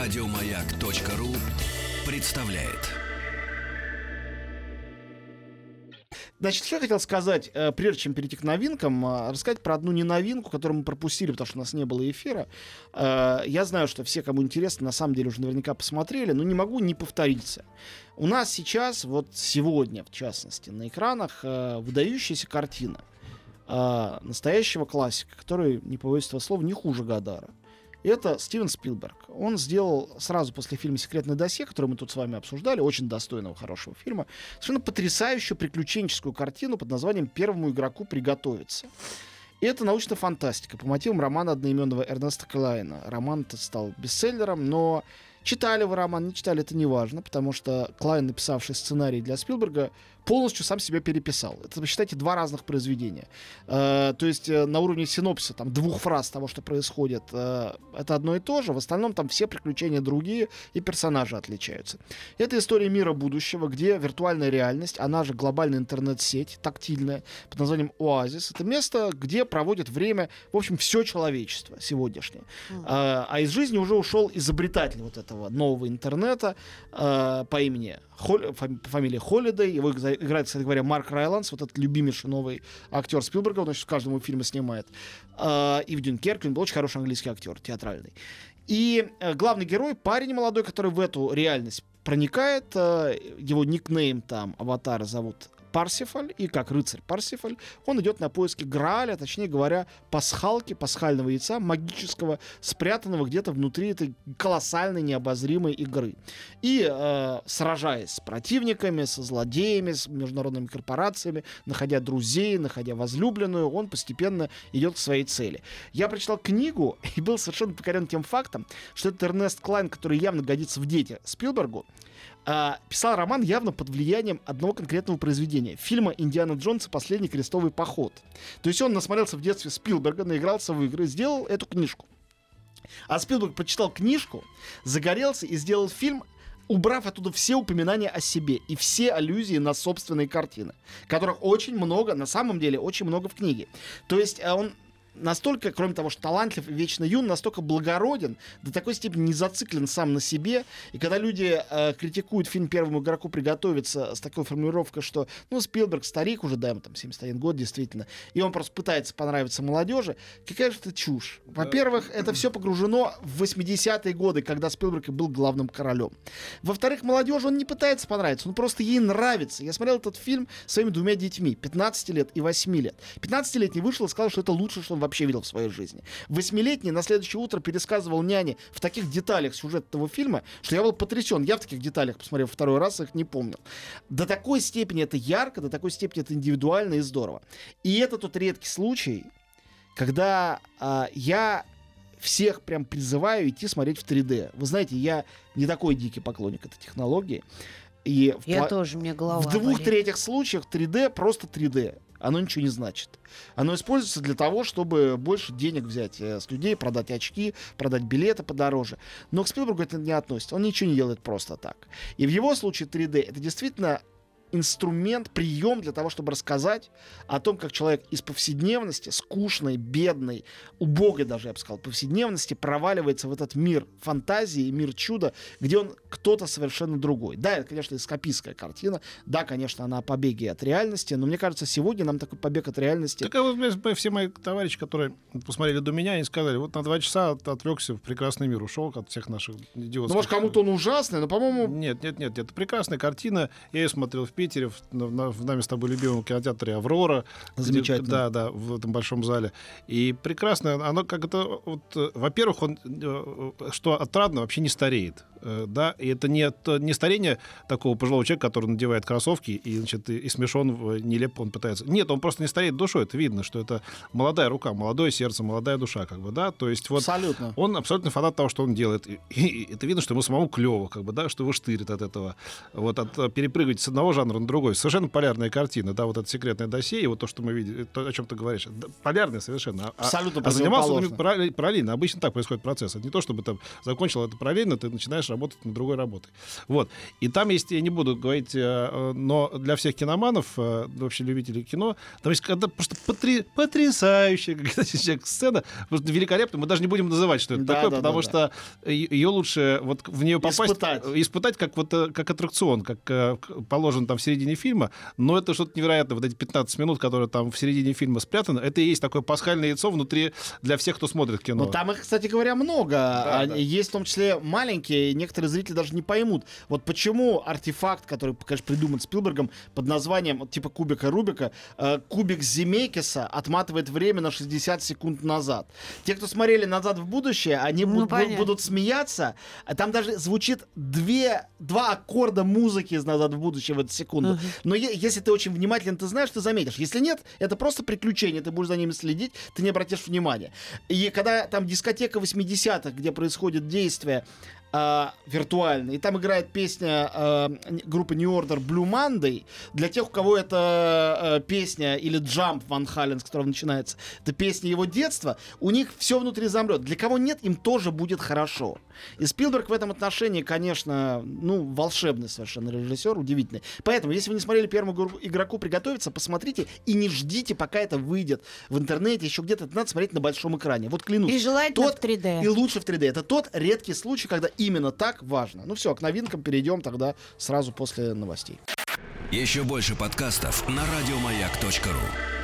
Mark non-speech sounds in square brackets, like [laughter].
Радиомаяк.ру представляет. Значит, что я хотел сказать, э, прежде чем перейти к новинкам, э, рассказать про одну неновинку, которую мы пропустили, потому что у нас не было эфира. Э, Я знаю, что все, кому интересно, на самом деле уже наверняка посмотрели, но не могу не повториться. У нас сейчас, вот сегодня, в частности, на экранах выдающаяся картина настоящего классика, который, не побоюсь этого слова, не хуже Гадара. Это Стивен Спилберг. Он сделал сразу после фильма «Секретное досье», который мы тут с вами обсуждали, очень достойного, хорошего фильма, совершенно потрясающую приключенческую картину под названием «Первому игроку приготовиться». И это научная фантастика по мотивам романа одноименного Эрнеста Клайна. Роман этот стал бестселлером, но читали вы роман, не читали, это не важно, потому что Клайн, написавший сценарий для Спилберга, полностью сам себя переписал. Это, считайте, два разных произведения. Э, то есть э, на уровне синопсиса, там, двух фраз того, что происходит, э, это одно и то же. В остальном там все приключения другие, и персонажи отличаются. Это история мира будущего, где виртуальная реальность, она же глобальная интернет-сеть, тактильная, под названием Оазис, это место, где проводит время, в общем, все человечество сегодняшнее. Мгм. А, а из жизни уже ушел изобретатель вот этого нового интернета э, по имени Холь- фами- по фамилии Холидей. Его игра- играет, кстати говоря, Марк Райландс, вот этот любимейший новый актер Спилберга, он значит, в каждом его фильме снимает. А, и в Дюнкерке он был очень хороший английский актер, театральный. И э, главный герой, парень молодой, который в эту реальность проникает, э, его никнейм там, аватара зовут Парсифаль, и как рыцарь Парсифаль, он идет на поиски Грааля, точнее говоря, пасхалки, пасхального яйца, магического, спрятанного где-то внутри этой колоссальной необозримой игры. И э, сражаясь с противниками, со злодеями, с международными корпорациями, находя друзей, находя возлюбленную, он постепенно идет к своей цели. Я прочитал книгу [laughs] и был совершенно покорен тем фактом, что этот Эрнест Клайн, который явно годится в дети Спилбергу, а, писал роман явно под влиянием одного конкретного произведения. Фильма «Индиана Джонс и последний крестовый поход». То есть он насмотрелся в детстве Спилберга, наигрался в игры, сделал эту книжку. А Спилберг почитал книжку, загорелся и сделал фильм, убрав оттуда все упоминания о себе и все аллюзии на собственные картины, которых очень много, на самом деле, очень много в книге. То есть э, он настолько, кроме того, что талантлив и вечно юн, настолько благороден, до такой степени не зациклен сам на себе. И когда люди э, критикуют фильм «Первому игроку приготовиться» с такой формулировкой, что, ну, Спилберг старик уже, да, ему там 71 год, действительно, и он просто пытается понравиться молодежи, какая же это чушь. Во-первых, это все погружено в 80-е годы, когда Спилберг и был главным королем. Во-вторых, молодежи он не пытается понравиться, он просто ей нравится. Я смотрел этот фильм своими двумя детьми, 15 лет и 8 лет. 15-летний вышел и сказал, что это лучше, что он вообще видел в своей жизни. Восьмилетний на следующее утро пересказывал няне в таких деталях сюжет этого фильма, что я был потрясен. Я в таких деталях посмотрел второй раз, их не помнил. До такой степени это ярко, до такой степени это индивидуально и здорово. И это тот редкий случай, когда а, я всех прям призываю идти смотреть в 3D. Вы знаете, я не такой дикий поклонник этой технологии. И в Я пла- тоже, мне голова в двух болит. третьих случаях 3D просто 3D. Оно ничего не значит. Оно используется для того, чтобы больше денег взять э, с людей, продать очки, продать билеты подороже. Но к Спилбергу это не относится. Он ничего не делает просто так. И в его случае 3D это действительно инструмент, прием для того, чтобы рассказать о том, как человек из повседневности, скучной, бедной, убогой даже, я бы сказал, повседневности проваливается в этот мир фантазии, мир чуда, где он кто-то совершенно другой. Да, это, конечно, эскапистская картина, да, конечно, она о побеге от реальности, но мне кажется, сегодня нам такой побег от реальности... Так а вот все мои товарищи, которые посмотрели до меня, они сказали, вот на два часа от- отвлекся в прекрасный мир, ушел от всех наших идиотских... Ну, может, кому-то он ужасный, но, по-моему, Нет, нет, нет, это прекрасная картина. Я ее смотрел в Питере, в, на- в нами с тобой любимом кинотеатре «Аврора». где- Замечательно. да, да, в этом большом зале. И прекрасно, оно как это, вот, э, во-первых, он, э, э, что отрадно, вообще не стареет. Э, Да, и это не, не старение такого пожилого человека, который надевает кроссовки и, значит, и, и смешон, нелепо он пытается. Нет, он просто не стареет душой, это видно, что это молодая рука, молодое сердце, молодая душа, как бы, да, то есть вот абсолютно. он абсолютно фанат того, что он делает. И, и это видно, что ему самому клево, как бы, да, что его штырит от этого. Вот от э, перепрыгивать с одного жанра на другой. Совершенно полярная картина, да, вот это секретное досье, и вот то, что мы видели, то, о чем ты говоришь. Да, полярная совершенно. А- Абсолютно а занимался он параллельно. Обычно так происходит процесс. Это не то, чтобы там закончил это параллельно, ты начинаешь работать над другой работой. Вот. И там есть, я не буду говорить, э, но для всех киноманов, э, вообще любителей кино, там есть когда просто потри, потрясающая какая-то [laughs] сцена, просто великолепно. Мы даже не будем называть, что это Да, такое, да, потому да, что ее лучше вот в нее попасть, Испытать. испытать как вот э, как аттракцион, как положено там в середине фильма. Но это что-то невероятное. Вот эти 15 минут, которые там в середине фильма спрятаны, это и есть такое пасхальное яйцо внутри для всех, кто смотрит кино. Но там их, кстати говоря, много. Да, А да. Есть в том числе маленькие, некоторые зрители даже не поймут. Вот почему артефакт, который, конечно, придуман Спилбергом под названием вот, типа кубика Рубика, э, кубик Земекиса отматывает время на 60 секунд назад. Те, кто смотрели «Назад в будущее», они Ну, будут, понятно. будут смеяться. А Там даже звучит две, два аккорда музыки из «Назад в будущее» в эту секунду. Ага. Но е- если ты очень внимателен, ты знаешь, ты заметишь. Если нет, это просто приключение, ты будешь за ними следить, ты не обратишь внимания. И когда там дискотека 80-х, где происходит действие а, виртуально, и там играет песня а, группы New Order Blue Monday, для тех, у кого это а, песня или Jump Ван Хален, с которого начинается, это песня его детства, у них все внутри замрет. Для кого нет, им тоже будет хорошо. И Спилберг в этом отношении, конечно, ну, волшебный совершенно режиссер, удивительный. Поэтому, если вы не смотрели первому игроку приготовиться, посмотрите и не ждите, пока это выйдет в интернете, еще где-то это надо смотреть на большом экране. Вот клянусь. И желательно тот- в 3D. И лучше в 3D. Это тот редкий случай, когда именно так важно. Ну все, к новинкам перейдем тогда сразу после новостей. Еще больше подкастов на радиомаяк.ру.